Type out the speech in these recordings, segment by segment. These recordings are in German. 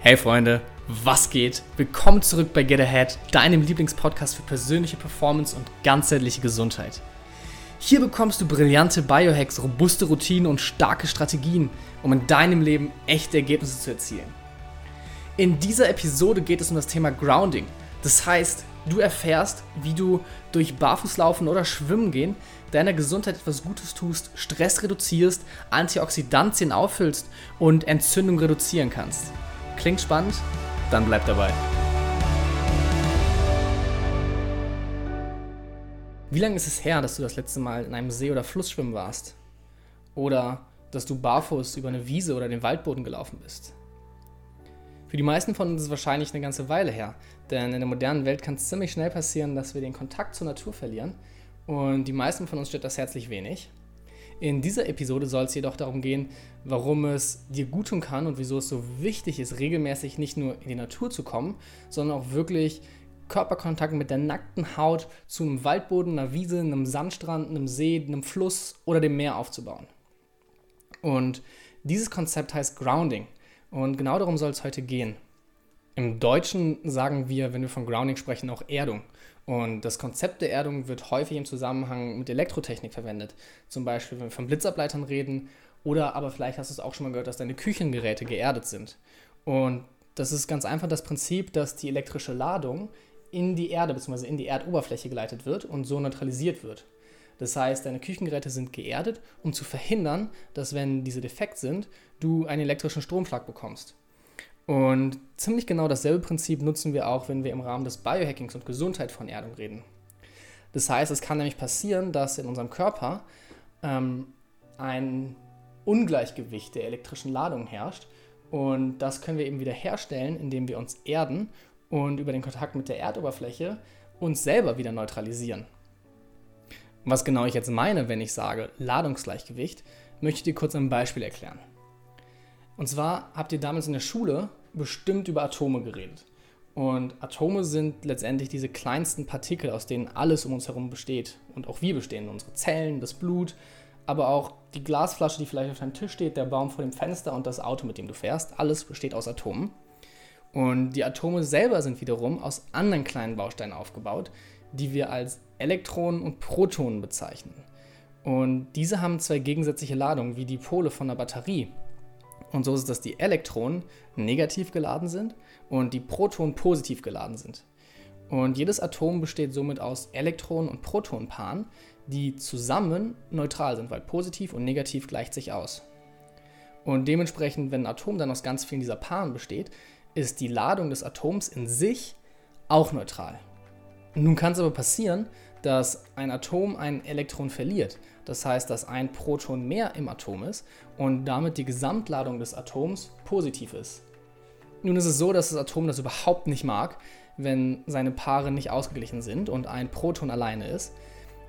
Hey Freunde, was geht? Willkommen zurück bei Get Ahead, deinem Lieblingspodcast für persönliche Performance und ganzheitliche Gesundheit. Hier bekommst du brillante Biohacks, robuste Routinen und starke Strategien, um in deinem Leben echte Ergebnisse zu erzielen. In dieser Episode geht es um das Thema Grounding. Das heißt, du erfährst, wie du durch Barfußlaufen oder Schwimmen gehen deiner Gesundheit etwas Gutes tust, Stress reduzierst, Antioxidantien auffüllst und Entzündung reduzieren kannst. Klingt spannend? Dann bleib dabei. Wie lange ist es her, dass du das letzte Mal in einem See oder Fluss schwimmen warst? Oder dass du barfuß über eine Wiese oder den Waldboden gelaufen bist? Für die meisten von uns ist es wahrscheinlich eine ganze Weile her, denn in der modernen Welt kann es ziemlich schnell passieren, dass wir den Kontakt zur Natur verlieren und die meisten von uns stört das herzlich wenig. In dieser Episode soll es jedoch darum gehen, warum es dir gut tun kann und wieso es so wichtig ist, regelmäßig nicht nur in die Natur zu kommen, sondern auch wirklich Körperkontakt mit der nackten Haut zu einem Waldboden, einer Wiese, einem Sandstrand, einem See, einem Fluss oder dem Meer aufzubauen. Und dieses Konzept heißt Grounding. Und genau darum soll es heute gehen. Im Deutschen sagen wir, wenn wir von Grounding sprechen, auch Erdung. Und das Konzept der Erdung wird häufig im Zusammenhang mit Elektrotechnik verwendet. Zum Beispiel, wenn wir von Blitzableitern reden oder aber vielleicht hast du es auch schon mal gehört, dass deine Küchengeräte geerdet sind. Und das ist ganz einfach das Prinzip, dass die elektrische Ladung in die Erde bzw. in die Erdoberfläche geleitet wird und so neutralisiert wird. Das heißt, deine Küchengeräte sind geerdet, um zu verhindern, dass wenn diese defekt sind, du einen elektrischen Stromschlag bekommst. Und ziemlich genau dasselbe Prinzip nutzen wir auch, wenn wir im Rahmen des Biohackings und Gesundheit von Erdung reden. Das heißt, es kann nämlich passieren, dass in unserem Körper ähm, ein Ungleichgewicht der elektrischen Ladung herrscht. Und das können wir eben wieder herstellen, indem wir uns erden und über den Kontakt mit der Erdoberfläche uns selber wieder neutralisieren. Was genau ich jetzt meine, wenn ich sage Ladungsgleichgewicht, möchte ich dir kurz ein Beispiel erklären. Und zwar habt ihr damals in der Schule bestimmt über Atome geredet. Und Atome sind letztendlich diese kleinsten Partikel, aus denen alles um uns herum besteht. Und auch wir bestehen, unsere Zellen, das Blut, aber auch die Glasflasche, die vielleicht auf deinem Tisch steht, der Baum vor dem Fenster und das Auto, mit dem du fährst. Alles besteht aus Atomen. Und die Atome selber sind wiederum aus anderen kleinen Bausteinen aufgebaut, die wir als Elektronen und Protonen bezeichnen. Und diese haben zwei gegensätzliche Ladungen, wie die Pole von einer Batterie. Und so ist es, dass die Elektronen negativ geladen sind und die Protonen positiv geladen sind. Und jedes Atom besteht somit aus Elektronen- und Protonenpaaren, die zusammen neutral sind, weil positiv und negativ gleicht sich aus. Und dementsprechend, wenn ein Atom dann aus ganz vielen dieser Paaren besteht, ist die Ladung des Atoms in sich auch neutral. Nun kann es aber passieren, dass ein Atom ein Elektron verliert. Das heißt, dass ein Proton mehr im Atom ist und damit die Gesamtladung des Atoms positiv ist. Nun ist es so, dass das Atom das überhaupt nicht mag, wenn seine Paare nicht ausgeglichen sind und ein Proton alleine ist.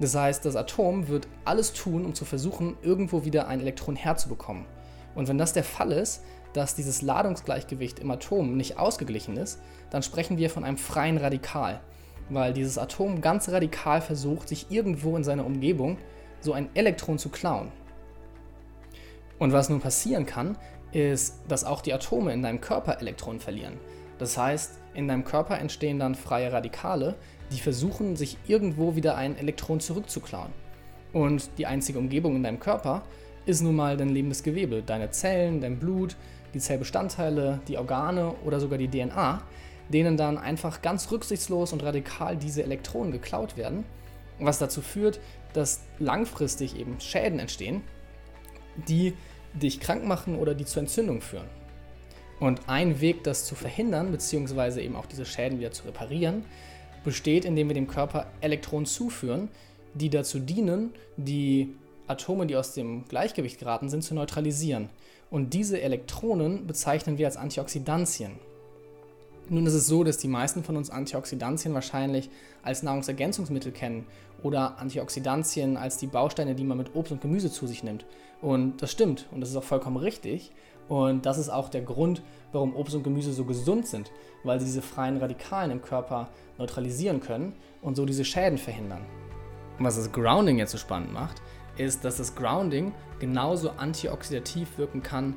Das heißt, das Atom wird alles tun, um zu versuchen, irgendwo wieder ein Elektron herzubekommen. Und wenn das der Fall ist, dass dieses Ladungsgleichgewicht im Atom nicht ausgeglichen ist, dann sprechen wir von einem freien Radikal weil dieses Atom ganz radikal versucht, sich irgendwo in seiner Umgebung so ein Elektron zu klauen. Und was nun passieren kann, ist, dass auch die Atome in deinem Körper Elektronen verlieren. Das heißt, in deinem Körper entstehen dann freie Radikale, die versuchen, sich irgendwo wieder ein Elektron zurückzuklauen. Und die einzige Umgebung in deinem Körper ist nun mal dein lebendes Gewebe, deine Zellen, dein Blut, die Zellbestandteile, die Organe oder sogar die DNA, denen dann einfach ganz rücksichtslos und radikal diese Elektronen geklaut werden, was dazu führt, dass langfristig eben Schäden entstehen, die dich krank machen oder die zu Entzündung führen. Und ein Weg, das zu verhindern, beziehungsweise eben auch diese Schäden wieder zu reparieren, besteht, indem wir dem Körper Elektronen zuführen, die dazu dienen, die Atome, die aus dem Gleichgewicht geraten sind, zu neutralisieren. Und diese Elektronen bezeichnen wir als Antioxidantien. Nun ist es so, dass die meisten von uns Antioxidantien wahrscheinlich als Nahrungsergänzungsmittel kennen oder Antioxidantien als die Bausteine, die man mit Obst und Gemüse zu sich nimmt. Und das stimmt und das ist auch vollkommen richtig. Und das ist auch der Grund, warum Obst und Gemüse so gesund sind, weil sie diese freien Radikalen im Körper neutralisieren können und so diese Schäden verhindern. Und was das Grounding jetzt so spannend macht, ist, dass das Grounding genauso antioxidativ wirken kann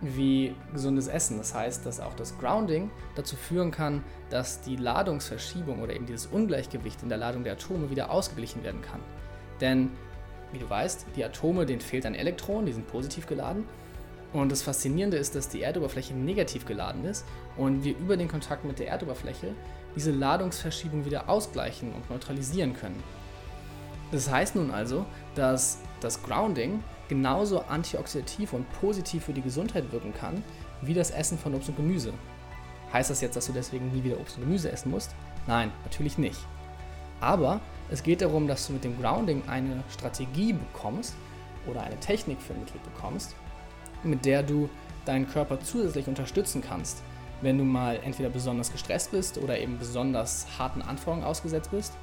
wie gesundes Essen. Das heißt, dass auch das Grounding dazu führen kann, dass die Ladungsverschiebung oder eben dieses Ungleichgewicht in der Ladung der Atome wieder ausgeglichen werden kann. Denn, wie du weißt, die Atome, denen fehlt ein Elektron, die sind positiv geladen. Und das Faszinierende ist, dass die Erdoberfläche negativ geladen ist und wir über den Kontakt mit der Erdoberfläche diese Ladungsverschiebung wieder ausgleichen und neutralisieren können. Das heißt nun also, dass das Grounding genauso antioxidativ und positiv für die Gesundheit wirken kann, wie das Essen von Obst und Gemüse. Heißt das jetzt, dass du deswegen nie wieder Obst und Gemüse essen musst? Nein, natürlich nicht. Aber es geht darum, dass du mit dem Grounding eine Strategie bekommst oder eine Technik vermittelt bekommst, mit der du deinen Körper zusätzlich unterstützen kannst, wenn du mal entweder besonders gestresst bist oder eben besonders harten Anforderungen ausgesetzt bist,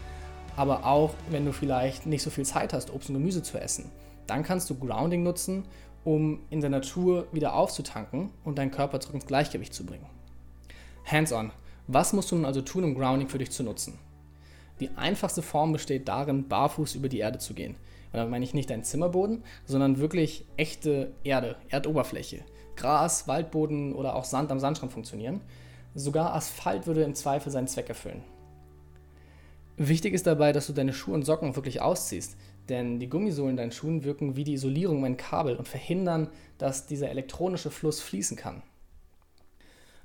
aber auch wenn du vielleicht nicht so viel Zeit hast, Obst und Gemüse zu essen dann kannst du Grounding nutzen, um in der Natur wieder aufzutanken und deinen Körper zurück ins Gleichgewicht zu bringen. Hands-on. Was musst du nun also tun, um Grounding für dich zu nutzen? Die einfachste Form besteht darin, barfuß über die Erde zu gehen. Und damit meine ich nicht deinen Zimmerboden, sondern wirklich echte Erde, Erdoberfläche. Gras, Waldboden oder auch Sand am Sandstrand funktionieren. Sogar Asphalt würde im Zweifel seinen Zweck erfüllen. Wichtig ist dabei, dass du deine Schuhe und Socken wirklich ausziehst, denn die Gummisohlen in deinen Schuhen wirken wie die Isolierung um Kabel und verhindern, dass dieser elektronische Fluss fließen kann.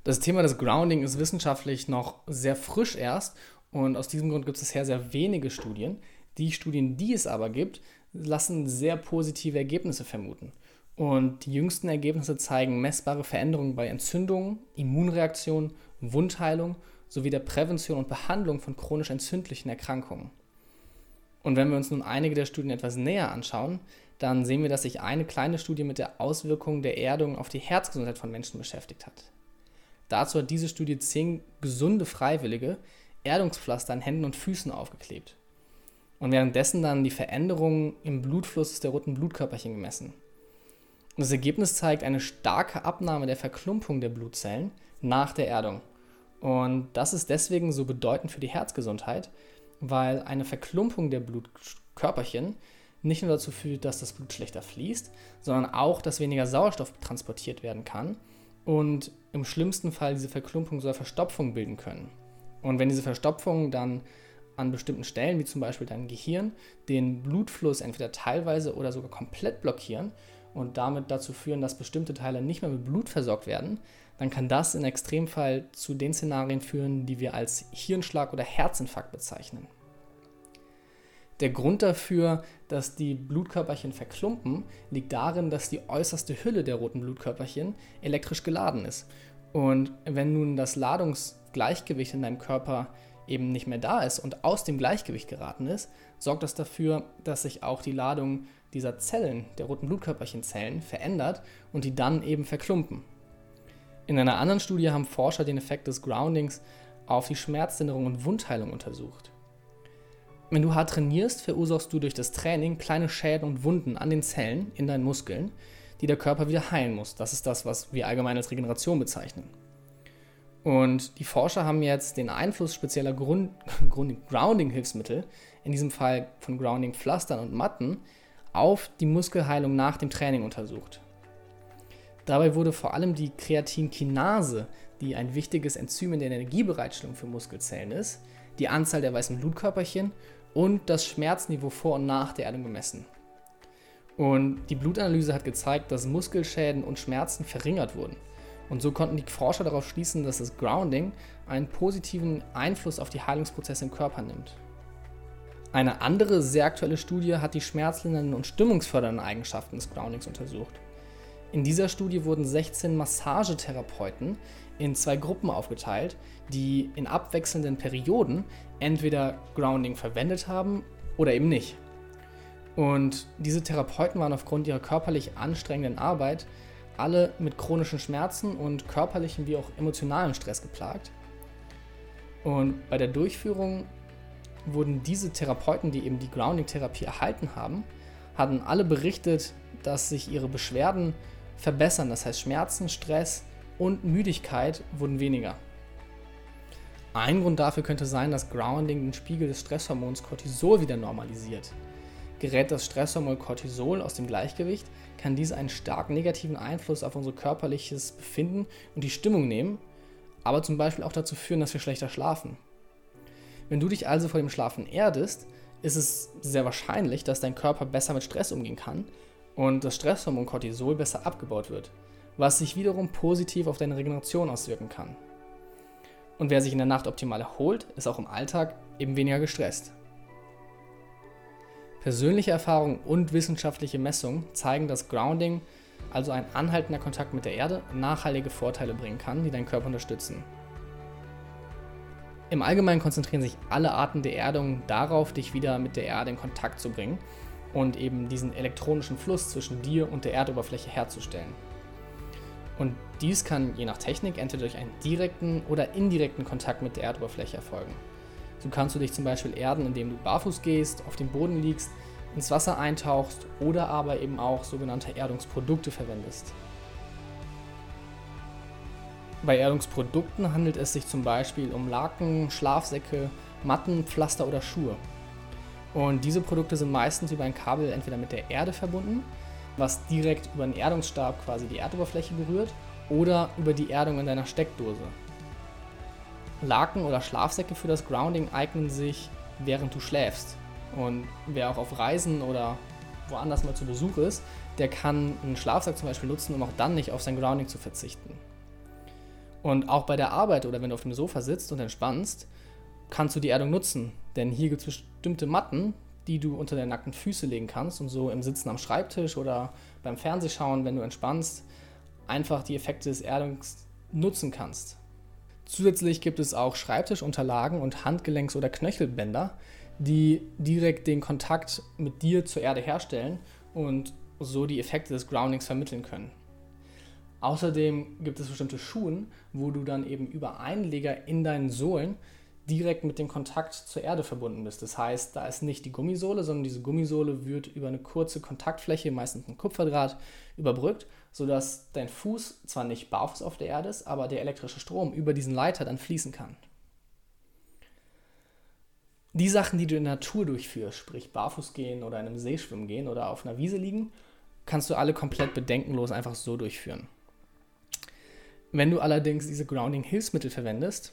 Das Thema des Grounding ist wissenschaftlich noch sehr frisch erst und aus diesem Grund gibt es sehr, sehr wenige Studien. Die Studien, die es aber gibt, lassen sehr positive Ergebnisse vermuten. Und die jüngsten Ergebnisse zeigen messbare Veränderungen bei Entzündungen, Immunreaktionen, Wundheilung sowie der Prävention und Behandlung von chronisch entzündlichen Erkrankungen. Und wenn wir uns nun einige der Studien etwas näher anschauen, dann sehen wir, dass sich eine kleine Studie mit der Auswirkung der Erdung auf die Herzgesundheit von Menschen beschäftigt hat. Dazu hat diese Studie zehn gesunde Freiwillige Erdungspflaster an Händen und Füßen aufgeklebt und währenddessen dann die Veränderungen im Blutfluss der roten Blutkörperchen gemessen. Und das Ergebnis zeigt eine starke Abnahme der Verklumpung der Blutzellen nach der Erdung. Und das ist deswegen so bedeutend für die Herzgesundheit, weil eine Verklumpung der Blutkörperchen nicht nur dazu führt, dass das Blut schlechter fließt, sondern auch, dass weniger Sauerstoff transportiert werden kann und im schlimmsten Fall diese Verklumpung soll Verstopfung bilden können. Und wenn diese Verstopfungen dann an bestimmten Stellen, wie zum Beispiel dein Gehirn, den Blutfluss entweder teilweise oder sogar komplett blockieren und damit dazu führen, dass bestimmte Teile nicht mehr mit Blut versorgt werden, dann kann das in Extremfall zu den Szenarien führen, die wir als Hirnschlag oder Herzinfarkt bezeichnen. Der Grund dafür, dass die Blutkörperchen verklumpen, liegt darin, dass die äußerste Hülle der roten Blutkörperchen elektrisch geladen ist. Und wenn nun das Ladungsgleichgewicht in deinem Körper eben nicht mehr da ist und aus dem Gleichgewicht geraten ist, sorgt das dafür, dass sich auch die Ladung dieser Zellen, der roten Blutkörperchenzellen, verändert und die dann eben verklumpen. In einer anderen Studie haben Forscher den Effekt des Groundings auf die Schmerzlinderung und Wundheilung untersucht. Wenn du hart trainierst, verursachst du durch das Training kleine Schäden und Wunden an den Zellen in deinen Muskeln, die der Körper wieder heilen muss. Das ist das, was wir allgemein als Regeneration bezeichnen. Und die Forscher haben jetzt den Einfluss spezieller Grund, Grounding-Hilfsmittel, in diesem Fall von Grounding-Pflastern und Matten, auf die Muskelheilung nach dem Training untersucht. Dabei wurde vor allem die Kreatinkinase, die ein wichtiges Enzym in der Energiebereitstellung für Muskelzellen ist, die Anzahl der weißen Blutkörperchen und das Schmerzniveau vor und nach der Erdung gemessen. Und die Blutanalyse hat gezeigt, dass Muskelschäden und Schmerzen verringert wurden. Und so konnten die Forscher darauf schließen, dass das Grounding einen positiven Einfluss auf die Heilungsprozesse im Körper nimmt. Eine andere sehr aktuelle Studie hat die schmerzlindernden und stimmungsfördernden Eigenschaften des Groundings untersucht. In dieser Studie wurden 16 Massagetherapeuten in zwei Gruppen aufgeteilt, die in abwechselnden Perioden entweder Grounding verwendet haben oder eben nicht. Und diese Therapeuten waren aufgrund ihrer körperlich anstrengenden Arbeit alle mit chronischen Schmerzen und körperlichen wie auch emotionalen Stress geplagt. Und bei der Durchführung wurden diese Therapeuten, die eben die Grounding-Therapie erhalten haben, hatten alle berichtet, dass sich ihre Beschwerden verbessern. Das heißt, Schmerzen, Stress und Müdigkeit wurden weniger. Ein Grund dafür könnte sein, dass Grounding den Spiegel des Stresshormons Cortisol wieder normalisiert. gerät das Stresshormon Cortisol aus dem Gleichgewicht, kann dies einen stark negativen Einfluss auf unser körperliches Befinden und die Stimmung nehmen, aber zum Beispiel auch dazu führen, dass wir schlechter schlafen. Wenn du dich also vor dem Schlafen erdest, ist es sehr wahrscheinlich, dass dein Körper besser mit Stress umgehen kann und das Stresshormon Cortisol besser abgebaut wird, was sich wiederum positiv auf deine Regeneration auswirken kann. Und wer sich in der Nacht optimal erholt, ist auch im Alltag eben weniger gestresst. Persönliche Erfahrungen und wissenschaftliche Messungen zeigen, dass Grounding, also ein anhaltender Kontakt mit der Erde, nachhaltige Vorteile bringen kann, die deinen Körper unterstützen. Im Allgemeinen konzentrieren sich alle Arten der Erdung darauf, dich wieder mit der Erde in Kontakt zu bringen und eben diesen elektronischen Fluss zwischen dir und der Erdoberfläche herzustellen. Und dies kann je nach Technik entweder durch einen direkten oder indirekten Kontakt mit der Erdoberfläche erfolgen. So kannst du dich zum Beispiel erden, indem du barfuß gehst, auf dem Boden liegst, ins Wasser eintauchst oder aber eben auch sogenannte Erdungsprodukte verwendest. Bei Erdungsprodukten handelt es sich zum Beispiel um Laken, Schlafsäcke, Matten, Pflaster oder Schuhe. Und diese Produkte sind meistens über ein Kabel entweder mit der Erde verbunden, was direkt über einen Erdungsstab quasi die Erdoberfläche berührt, oder über die Erdung in deiner Steckdose. Laken oder Schlafsäcke für das Grounding eignen sich, während du schläfst. Und wer auch auf Reisen oder woanders mal zu Besuch ist, der kann einen Schlafsack zum Beispiel nutzen, um auch dann nicht auf sein Grounding zu verzichten. Und auch bei der Arbeit oder wenn du auf dem Sofa sitzt und entspannst, kannst du die Erdung nutzen. Denn hier gibt es bestimmte Matten, die du unter deine nackten Füße legen kannst und so im Sitzen am Schreibtisch oder beim Fernsehschauen, wenn du entspannst, einfach die Effekte des Erdungs nutzen kannst. Zusätzlich gibt es auch Schreibtischunterlagen und Handgelenks- oder Knöchelbänder, die direkt den Kontakt mit dir zur Erde herstellen und so die Effekte des Groundings vermitteln können. Außerdem gibt es bestimmte Schuhe, wo du dann eben über Einleger in deinen Sohlen direkt mit dem Kontakt zur Erde verbunden bist. Das heißt, da ist nicht die Gummisohle, sondern diese Gummisohle wird über eine kurze Kontaktfläche, meistens ein Kupferdraht, überbrückt, sodass dein Fuß zwar nicht barfuß auf der Erde ist, aber der elektrische Strom über diesen Leiter dann fließen kann. Die Sachen, die du in der Natur durchführst, sprich barfuß gehen oder in einem See schwimmen gehen oder auf einer Wiese liegen, kannst du alle komplett bedenkenlos einfach so durchführen. Wenn du allerdings diese Grounding-Hilfsmittel verwendest,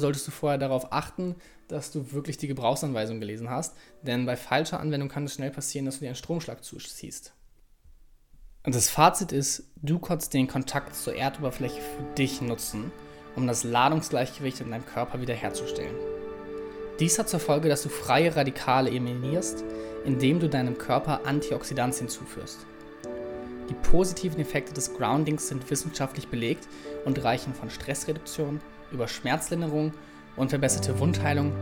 solltest du vorher darauf achten, dass du wirklich die Gebrauchsanweisung gelesen hast, denn bei falscher Anwendung kann es schnell passieren, dass du dir einen Stromschlag zuziehst. Und das Fazit ist, du kannst den Kontakt zur Erdoberfläche für dich nutzen, um das Ladungsgleichgewicht in deinem Körper wiederherzustellen. Dies hat zur Folge, dass du freie Radikale eliminierst, indem du deinem Körper Antioxidantien zuführst. Die positiven Effekte des Groundings sind wissenschaftlich belegt und reichen von Stressreduktion über Schmerzlinderung und verbesserte Wundheilung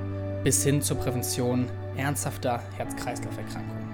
bis hin zur Prävention ernsthafter Herz-Kreislauf-Erkrankungen.